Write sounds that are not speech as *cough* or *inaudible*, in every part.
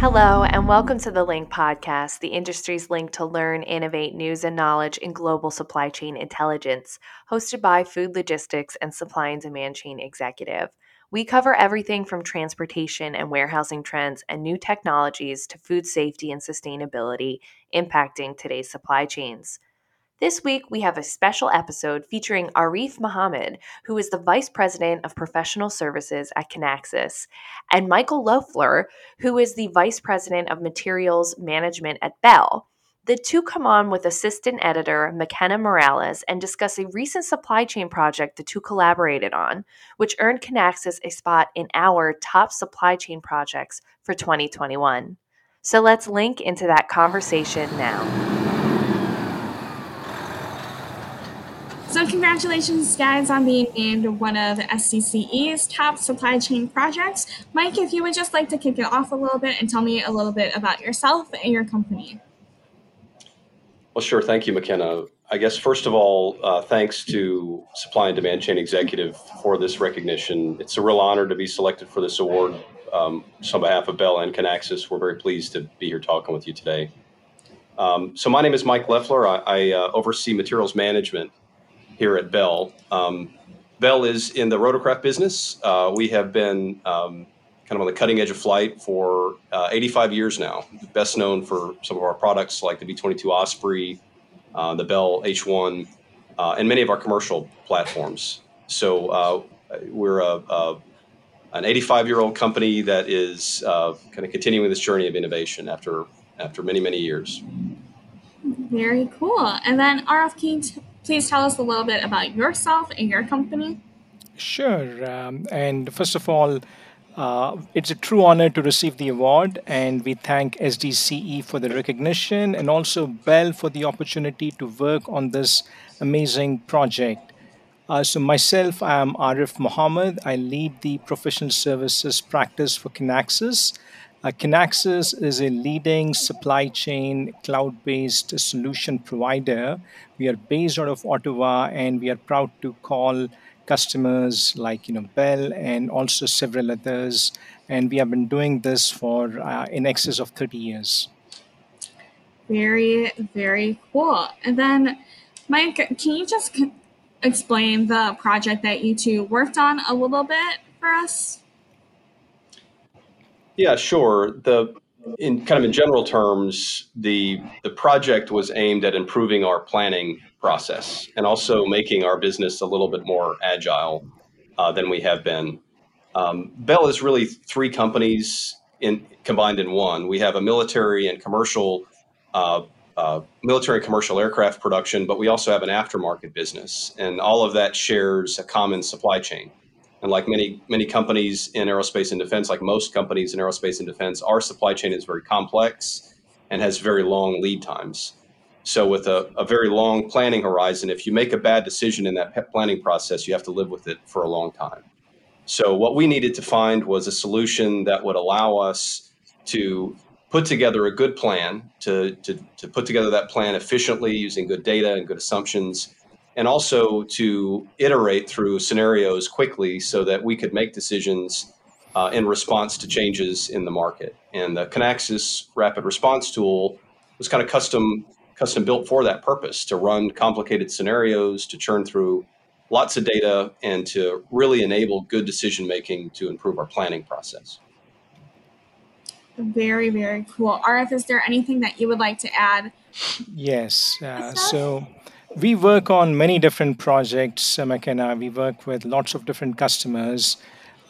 Hello, and welcome to the Link Podcast, the industry's link to learn, innovate, news, and knowledge in global supply chain intelligence, hosted by Food Logistics and Supply and Demand Chain Executive. We cover everything from transportation and warehousing trends and new technologies to food safety and sustainability impacting today's supply chains. This week, we have a special episode featuring Arif Mohammed, who is the Vice President of Professional Services at Kinaxis, and Michael Loeffler, who is the Vice President of Materials Management at Bell. The two come on with assistant editor McKenna Morales and discuss a recent supply chain project the two collaborated on, which earned Kinaxis a spot in our top supply chain projects for 2021. So let's link into that conversation now. So, congratulations, guys, on being named one of SDCE's top supply chain projects. Mike, if you would just like to kick it off a little bit and tell me a little bit about yourself and your company. Well, sure. Thank you, McKenna. I guess, first of all, uh, thanks to Supply and Demand Chain Executive for this recognition. It's a real honor to be selected for this award. Um, so on behalf of Bell and Kinaxis, we're very pleased to be here talking with you today. Um, so, my name is Mike Loeffler. I, I uh, oversee materials management here at Bell. Um, Bell is in the rotorcraft business. Uh, we have been um, kind of on the cutting edge of flight for uh, 85 years now. Best known for some of our products like the V 22 Osprey, uh, the Bell H1, uh, and many of our commercial platforms. So uh, we're a, a an 85 year old company that is uh, kind of continuing this journey of innovation after after many many years. Very cool. And then RFK please tell us a little bit about yourself and your company? Sure. Um, and first of all, uh, it's a true honor to receive the award, and we thank SDCE for the recognition and also Bell for the opportunity to work on this amazing project. Uh, so, myself, I am Arif Mohammed. I lead the professional services practice for Kinaxis. Uh, Kinaxis is a leading supply chain cloud based solution provider. We are based out of Ottawa and we are proud to call customers like you know Bell and also several others. And we have been doing this for uh, in excess of 30 years. Very, very cool. And then, Mike, can you just explain the project that you two worked on a little bit for us? Yeah, sure. The in kind of in general terms, the the project was aimed at improving our planning process and also making our business a little bit more agile uh, than we have been. Um, Bell is really three companies in combined in one. We have a military and commercial uh, uh, military and commercial aircraft production, but we also have an aftermarket business, and all of that shares a common supply chain. And like many many companies in aerospace and defense, like most companies in aerospace and defense, our supply chain is very complex and has very long lead times. So with a, a very long planning horizon, if you make a bad decision in that planning process, you have to live with it for a long time. So what we needed to find was a solution that would allow us to put together a good plan, to, to, to put together that plan efficiently using good data and good assumptions, and also to iterate through scenarios quickly so that we could make decisions uh, in response to changes in the market. And the Kinaxis rapid response tool was kind of custom custom built for that purpose to run complicated scenarios, to churn through lots of data, and to really enable good decision making to improve our planning process. Very, very cool. Arif, is there anything that you would like to add? Yes. Uh, so we work on many different projects, uh, McKenna. We work with lots of different customers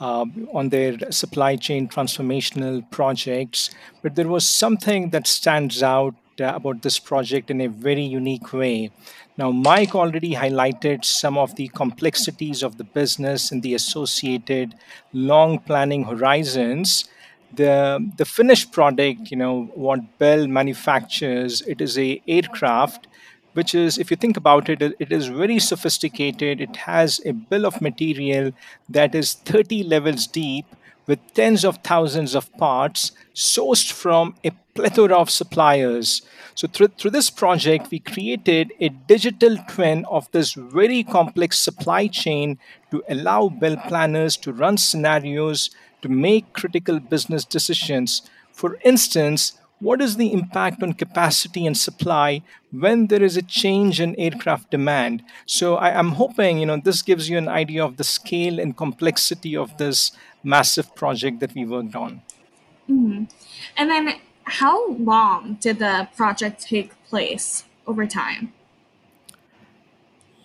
uh, on their supply chain transformational projects. But there was something that stands out uh, about this project in a very unique way. Now, Mike already highlighted some of the complexities of the business and the associated long planning horizons. The, the finished product, you know, what Bell manufactures, it is a aircraft which is, if you think about it, it is very sophisticated. It has a bill of material that is 30 levels deep with tens of thousands of parts sourced from a plethora of suppliers. So, through, through this project, we created a digital twin of this very complex supply chain to allow Bell planners to run scenarios to make critical business decisions For instance, what is the impact on capacity and supply when there is a change in aircraft demand? So I, am hoping you know this gives you an idea of the scale and complexity of this massive project that we worked on. Mm-hmm. And then, how long did the project take place over time?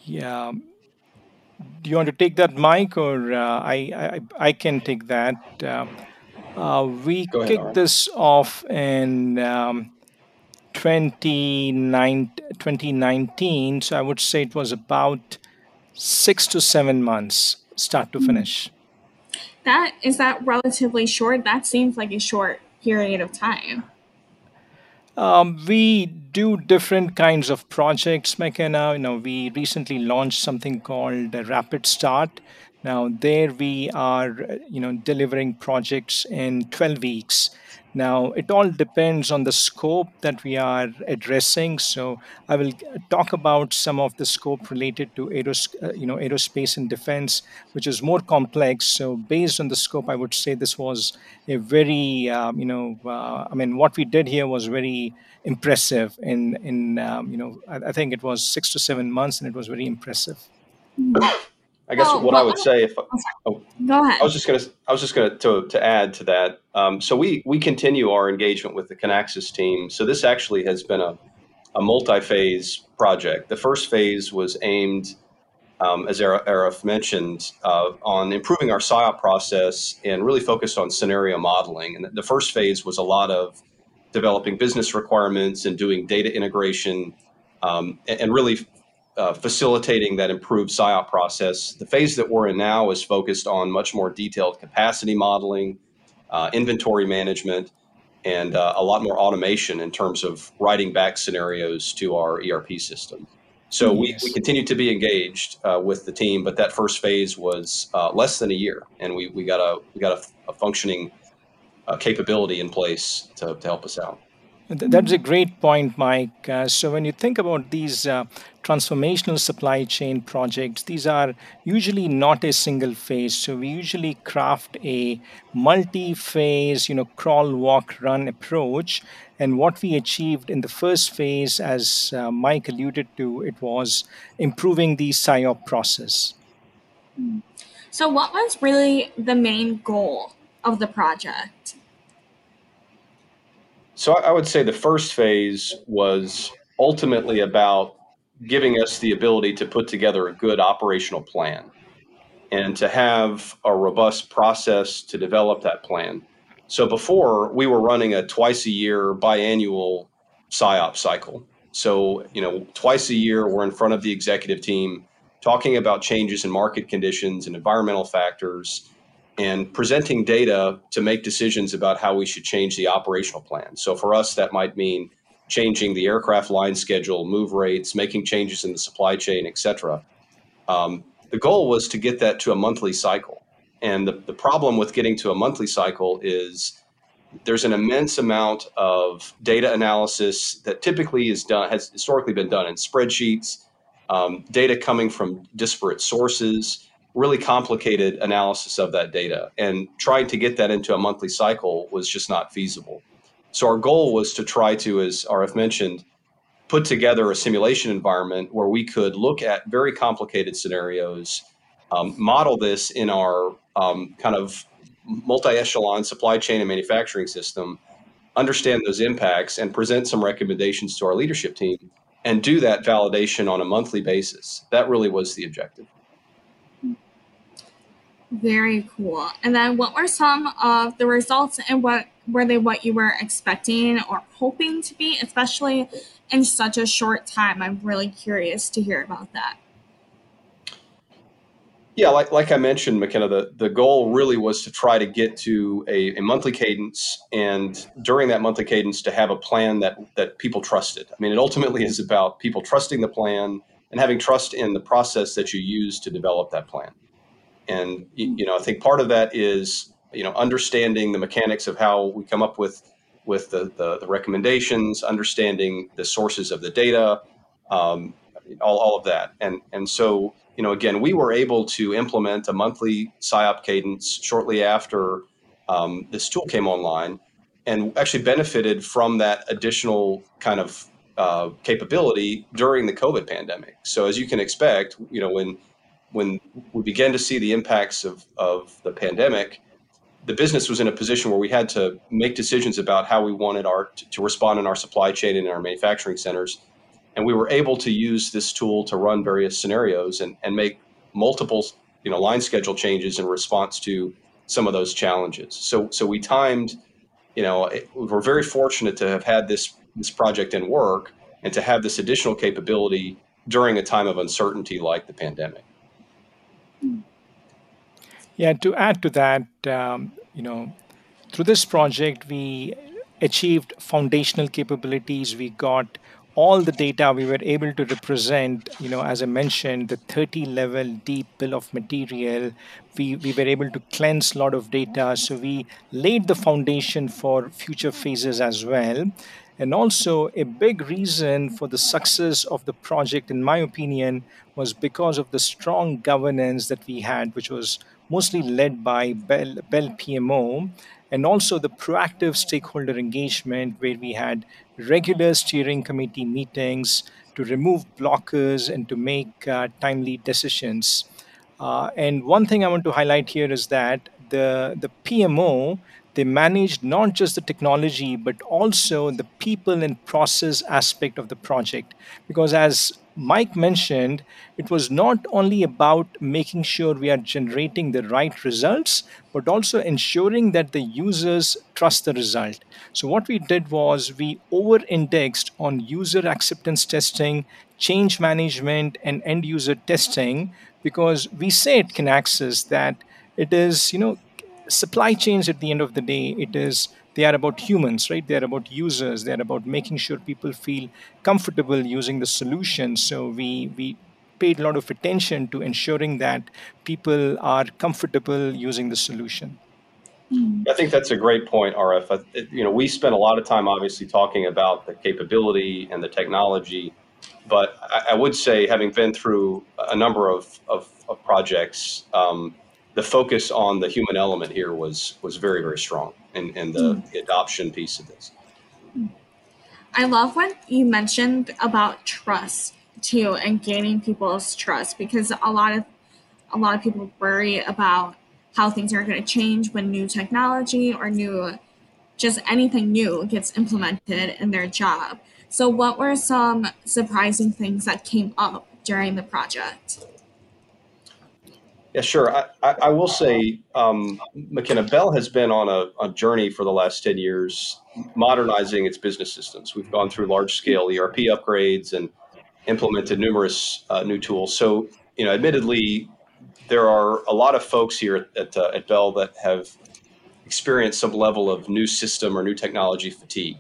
Yeah. Do you want to take that, Mike, or uh, I, I I can take that? Uh, uh, we ahead, kicked Aaron. this off in um, 2019, so I would say it was about six to seven months, start to finish. That is that relatively short? That seems like a short period of time. Um, we do different kinds of projects, McKenna. You know, we recently launched something called a Rapid Start. Now, there we are, you know, delivering projects in 12 weeks. Now, it all depends on the scope that we are addressing. So, I will talk about some of the scope related to aeros- uh, you know, aerospace and defense, which is more complex. So, based on the scope, I would say this was a very, um, you know, uh, I mean, what we did here was very impressive. In in um, you know, I, I think it was six to seven months, and it was very impressive. *laughs* I guess Well, what I would say if oh, Go ahead. I was just gonna I was just gonna to to add to that. Um, so we we continue our engagement with the Kinaxis team. So this actually has been a a multi-phase project. The first phase was aimed, um, as Arif mentioned, uh, on improving our SIOP process and really focused on scenario modeling. And the first phase was a lot of developing business requirements and doing data integration um, and, and really uh, facilitating that improved SIOP process. The phase that we're in now is focused on much more detailed capacity modeling, uh, inventory management, and uh, a lot more automation in terms of writing back scenarios to our ERP system. So we, we continue to be engaged uh, with the team, but that first phase was uh, less than a year, and we, we got a we got a, a functioning uh, capability in place to, to help us out. Th- That's a great point, Mike. Uh, so, when you think about these uh, transformational supply chain projects, these are usually not a single phase. So, we usually craft a multi phase, you know, crawl, walk, run approach. And what we achieved in the first phase, as uh, Mike alluded to, it was improving the SIOP process. So, what was really the main goal of the project? So I would say the first phase was ultimately about giving us the ability to put together a good operational plan and to have a robust process to develop that plan. So before we were running a twice a year biannual SIOP cycle. So, you know, twice a year we're in front of the executive team talking about changes in market conditions and environmental factors and presenting data to make decisions about how we should change the operational plan. So for us, that might mean changing the aircraft line schedule, move rates, making changes in the supply chain, et cetera. Um, the goal was to get that to a monthly cycle. And the, the problem with getting to a monthly cycle is there's an immense amount of data analysis that typically is done, has historically been done in spreadsheets, um, data coming from disparate sources, really complicated analysis of that data. And trying to get that into a monthly cycle was just not feasible. So our goal was to try to, as Arif mentioned, put together a simulation environment where we could look at very complicated scenarios, um, model this in our um, kind of multi-echelon supply chain and manufacturing system, understand those impacts, and present some recommendations to our leadership team, and do that validation on a monthly basis. That really was the objective. Very cool. And then, what were some of the results, and what were they what you were expecting or hoping to be, especially in such a short time? I'm really curious to hear about that. Yeah, like, like I mentioned, McKenna, the, the goal really was to try to get to a, a monthly cadence and during that monthly cadence to have a plan that, that people trusted. I mean, it ultimately is about people trusting the plan and having trust in the process that you use to develop that plan. And, you know, I think part of that is, you know, understanding the mechanics of how we come up with, with the, the, the recommendations, understanding the sources of the data, um, all, all of that. And, and so, you know, again, we were able to implement a monthly SIOP cadence shortly after um, this tool came online. and actually benefited from that additional kind of uh, capability during the COVID pandemic. So as you can expect, you know when when we began to see the impacts of, of the pandemic, the business was in a position where we had to make decisions about how we wanted our to respond in our supply chain and in our manufacturing centers. And we were able to use this tool to run various scenarios and, and make multiple you know line schedule changes in response to some of those challenges. So so we timed, you know, it, we're very fortunate to have had this this project in work and to have this additional capability during a time of uncertainty like the pandemic. Yeah, to add to that, um, you know, through this project, we achieved foundational capabilities. We got all the data we were able to represent, you know, as I mentioned, the 30 level deep bill of material. We, we were able to cleanse a lot of data. So we laid the foundation for future phases as well. And also, a big reason for the success of the project, in my opinion, was because of the strong governance that we had, which was mostly led by Bell, Bell PMO, and also the proactive stakeholder engagement, where we had regular steering committee meetings to remove blockers and to make uh, timely decisions. Uh, and one thing I want to highlight here is that the, the PMO they managed not just the technology but also the people and process aspect of the project. Because as mike mentioned it was not only about making sure we are generating the right results but also ensuring that the users trust the result. So what we did was we over indexed on user acceptance testing change management and end user testing because we say at kinaxis that it is you know supply chains at the end of the day it is they are about humans right? They are about users. They're about making sure people feel comfortable using the solution. So we we paid a lot of attention to ensuring that people are comfortable using the solution. I think that's a great point, Arif. you know, we spent a lot of time obviously talking about the capability and the technology, but I, I would say, having been through a number of, of, of projects, um, the focus on the human element here was was very very strong and in the mm. adoption piece of this. I love what you mentioned about trust too and gaining people's trust because a lot of a lot of people worry about how things are going to change when new technology or new just anything new gets implemented in their job. So what were some surprising things that came up during the project yeah, sure. I, I, I will say, um, McKenna Bell has been on a, a, journey for the last 10 years, modernizing its business systems. We've gone through large scale ERP upgrades and implemented numerous uh, new tools. So, you know, admittedly, there are a lot of folks here at, uh, at Bell that have experienced some level of new system or new technology fatigue.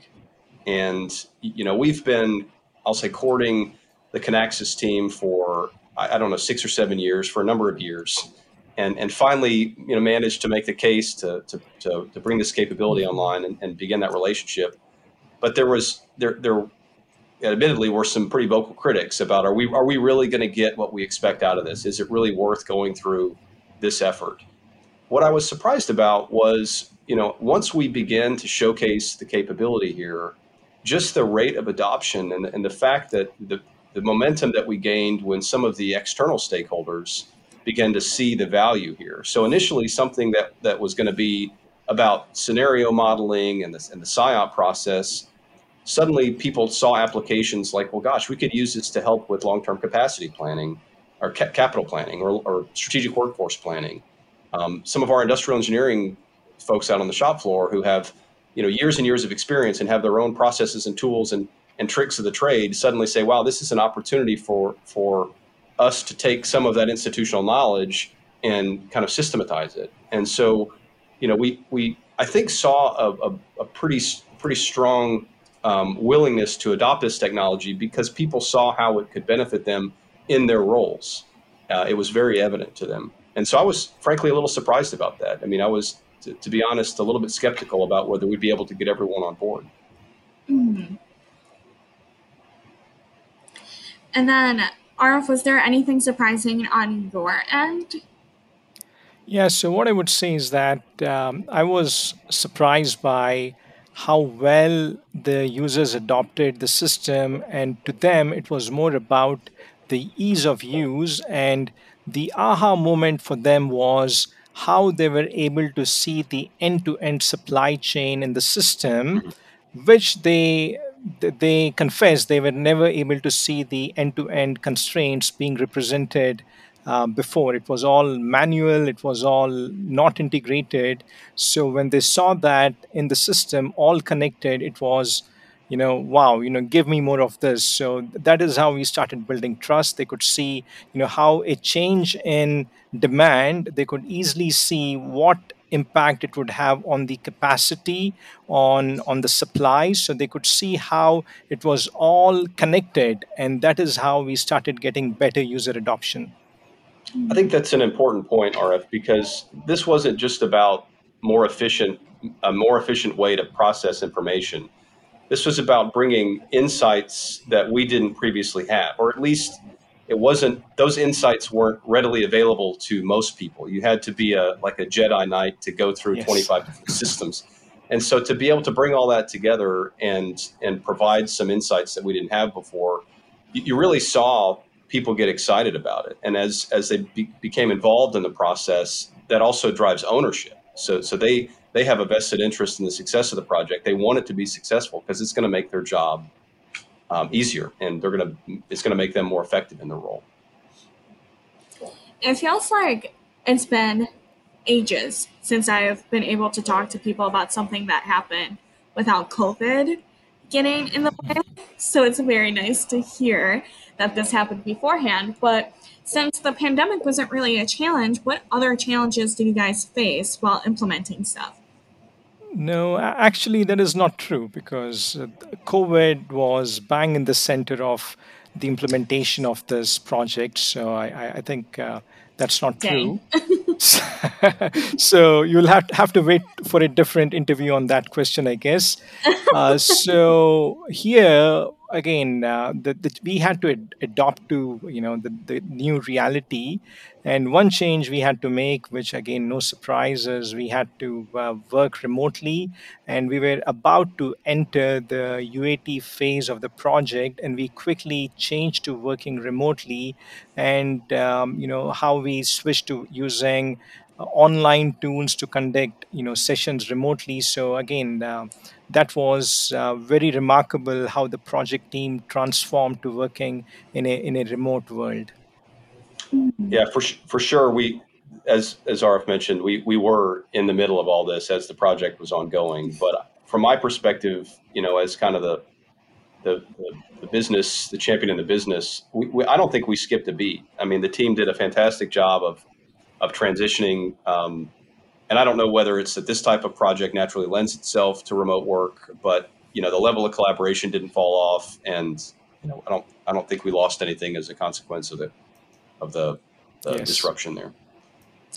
And, you know, we've been, I'll say, courting the Kinaxis team for I, I don't know six or seven years for a number of years, and and finally you know managed to make the case to to to, to bring this capability online and, and begin that relationship. But there was there there admittedly were some pretty vocal critics about are we are we really going to get what we expect out of this? Is it really worth going through this effort? What I was surprised about was you know once we begin to showcase the capability here, just the rate of adoption and, and the fact that the the momentum that we gained when some of the external stakeholders began to see the value here. So initially, something that that was going to be about scenario modeling and the, and the SIOP process, suddenly people saw applications like, well, gosh, we could use this to help with long-term capacity planning or ca- capital planning or, or, strategic workforce planning. Um, some of our industrial engineering folks out on the shop floor who have you know years and years of experience and have their own processes and tools and and tricks of the trade suddenly say, wow, this is an opportunity for for us to take some of that institutional knowledge and kind of systematize it. And so, you know, we we I think saw a, a, a pretty pretty strong um, willingness to adopt this technology because people saw how it could benefit them in their roles. Uh, it was very evident to them, and so I was frankly a little surprised about that. I mean, I was, to, to be honest, a little bit skeptical about whether we'd be able to get everyone on board. Mm-hmm. And then, Arif, was there anything surprising on your end? Yeah, so what I would say is that um, I was surprised by how well the users adopted the system. And to them, it was more about the ease of use. And the aha moment for them was how they were able to see the end to end supply chain in the system, Mm-hmm. which they they confessed they were never able to see the end to end constraints being represented um, before. It was all manual, it was all not integrated. So when they saw that in the system, all connected, it was, you know, wow, you know, give me more of this. So that is how we started building trust. They could see, you know, how a change in demand, they could easily see what impact it would have on the capacity on on the supplies so they could see how it was all connected and that is how we started getting better user adoption I think that's an important point, Arif, because this wasn't just about more efficient, a more efficient way to process information. This was about bringing insights that we didn't previously have, or at least it wasn't. Those insights weren't readily available to most people. You had to be a like a Jedi Knight to go through yes 25 different *laughs* systems, and so to be able to bring all that together and and provide some insights that we didn't have before, you, you really saw people get excited about it. And as as they be, became involved in the process, that also drives ownership. So so they they have a vested interest in the success of the project. They want it to be successful because it's going to make their job um, easier, and they're to it's to make them more effective in their role. It feels like it's been ages since I've been able to talk to people about something that happened without COVID getting in the way. So it's very nice to hear that this happened beforehand. But since the pandemic wasn't really a challenge, what other challenges do you guys face while implementing stuff? No, actually, that is not true because uh, COVID was bang in the center of the implementation of this project. So I, I, I think uh, that's not Dang. true. *laughs* so you'll have to, have to wait for a different interview on that question, I guess. Uh, so here again, uh, the, the, we had to ad- adopt to you know the, the new reality, and one change we had to make, which again no surprises, we had to uh, work remotely, and we were about to enter the UAT phase of the project, and we quickly changed to working remotely, and um, you know how we switched to using uh, online tools to conduct you know sessions remotely. So again uh, that was uh, very remarkable how the project team transformed to working in a in a remote world Yeah, for for sure. We, as as Arif mentioned, we we were in the middle of all this as the project was ongoing. But from my perspective, you know, as kind of the the, the, the business, the champion in the business, we, we, I don't think we skipped a beat. I mean, the team did a fantastic job of of transitioning. Um, and I don't know whether it's that this type of project naturally lends itself to remote work, but you know, the level of collaboration didn't fall off, and you know, I don't I don't think we lost anything as a consequence of the of the, the yes disruption there.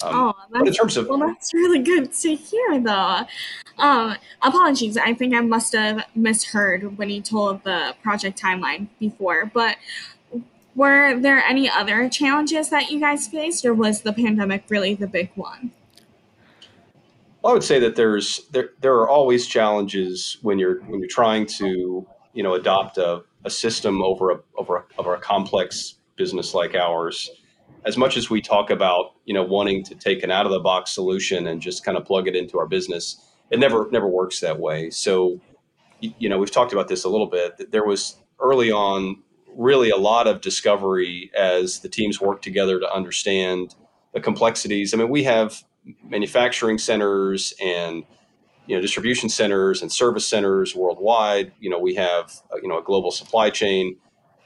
Um, Oh, but in that's terms of well, that's really good to hear, though. Um, apologies, I think I must have misheard when you told the project timeline before. But were there any other challenges that you guys faced, or was the pandemic really the big one? Well, I would say that there's there there are always challenges when you're when you're trying to you know adopt a, a system over a over a, over a complex business like ours. As much as we talk about you know wanting to take an out of the box solution and just kind of plug it into our business, it never never works that way. So you know we've talked about this a little bit. There was early on really a lot of discovery as the teams worked together to understand the complexities. I mean, we have manufacturing centers and you know distribution centers and service centers worldwide. You know we have uh, you know a global supply chain.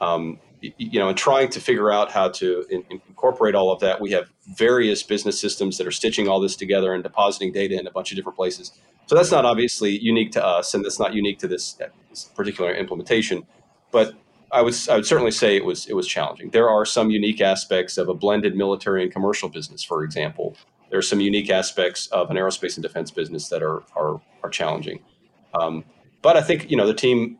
Um, you know, and trying to figure out how to in, incorporate all of that. We have various business systems that are stitching all this together and depositing data in a bunch of different places. So that's not obviously unique to us, and that's not unique to this, uh, this particular implementation. But I would I would certainly say it was it was challenging. There are some unique aspects of a blended military and commercial business, for example. There are some unique aspects of an aerospace and defense business that are are are challenging. Um, but I think you know the team.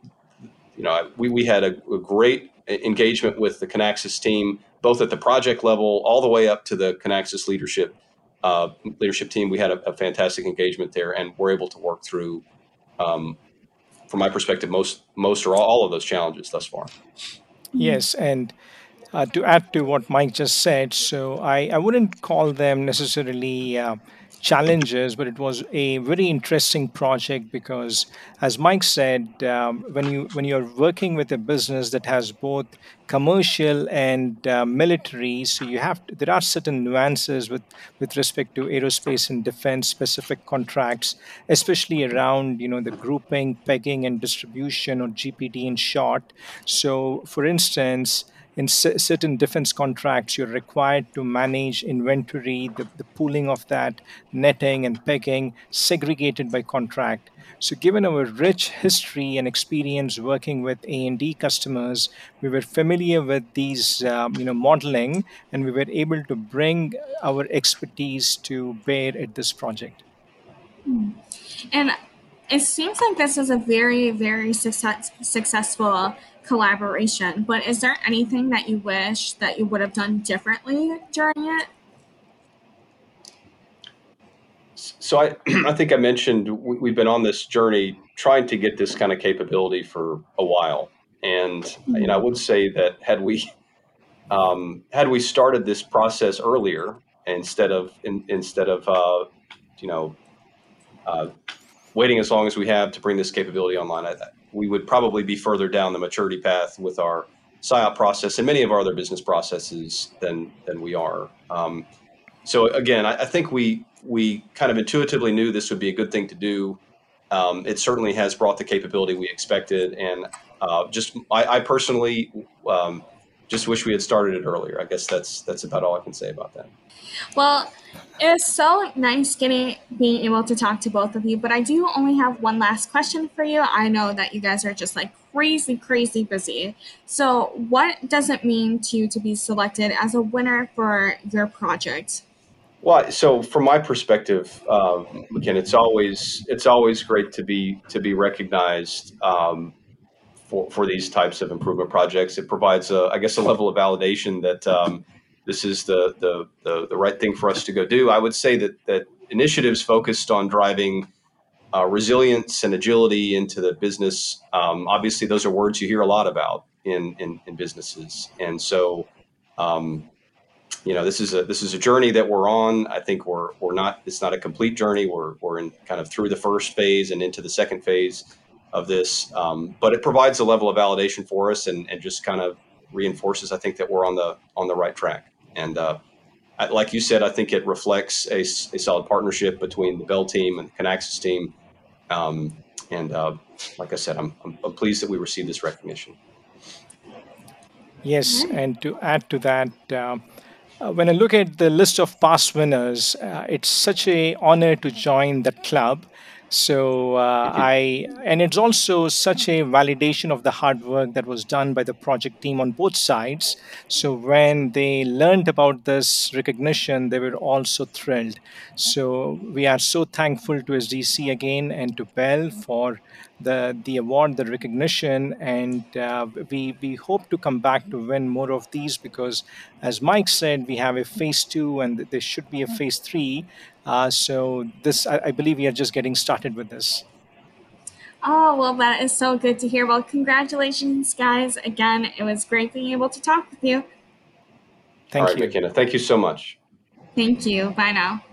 You know, we we had a, a great engagement with the Kinaxis team, both at the project level all the way up to the Kinaxis leadership uh, leadership team. We had a, a fantastic engagement there, and we're able to work through um, from my perspective, most most or all of those challenges thus far. Yes, and uh, to add to what Mike just said, so I, I wouldn't call them necessarily uh, challenges, but it was a very interesting project because, as Mike said, um, when you when you're working with a business that has both commercial and uh, military, so you have to, there are certain nuances with with respect to aerospace and defense specific contracts, especially around you know the grouping, pegging, and distribution, or GPD in short. So, for instance in certain defense contracts, you're required to manage inventory, the, the pooling of that, netting and pegging, segregated by contract. So, given our rich history and experience working with A and D customers, we were familiar with these, um, you know, modeling, and we were able to bring our expertise to bear at this project. And it seems like this is a very, very success, successful collaboration, but is there anything that you wish that you would have done differently during it? So I, *clears throat* I think I mentioned we, have been on this journey trying to get this kind of capability for a while, and mm-hmm. you know I would say that had we *laughs* um, had we started this process earlier instead of in, instead of uh, you know uh, waiting as long as we have to bring this capability online, I, we would probably be further down the maturity path with our SIOP process and many of our other business processes than than we are. Um, so again, I, I, think we we kind of intuitively knew this would be a good thing to do. Um, it certainly has brought the capability we expected, and uh, just I, I personally um, just wish we had started it earlier. I guess that's that's about all I can say about that. Well, it's so nice getting being able to talk to both of you, but I do only have one last question for you. I know that you guys are just like crazy, crazy busy. So, what does it mean to you to be selected as a winner for your project? Well, so from my perspective, um, again, it's always it's always great to be to be recognized um, for for these types of improvement projects. It provides, a, I guess, a level of validation that. Um, this is the, the, the the right thing for us to go do. I would say that that initiatives focused on driving uh, resilience and agility into the business. Um, obviously, those are words you hear a lot about in in, in businesses, and so. Um, you know, this is a this is a journey that we're on. I think we're we're not. It's not a complete journey. We're we're in kind of through the first phase and into the second phase of this. Um, but it provides a level of validation for us, and, and just kind of reinforces, I think, that we're on the on the right track. And uh, like you said, I think it reflects a, a, solid partnership between the Bell team and the Kinaxis team. Um, and uh, like I said, I'm, I'm, pleased that we received this recognition. Yes, and to add to that, uh, uh, when I look at the list of past winners, uh, it's such a honor to join that club so uh, I, and it's also such a validation of the hard work that was done by the project team on both sides. So when they learned about this recognition, they were also thrilled. So we are so thankful to SDC again and to Bell for the the award, the recognition, and uh, we we hope to come back to win more of these because, as Mike said, we have a phase two and there should be a phase three. Uh, so this, I, I believe, we are just getting started with this. Oh, well, that is so good to hear. Well, congratulations, guys. Again, it was great being able to talk with you. Thank All right, you. McKenna. Thank you so much. Thank you. Bye now.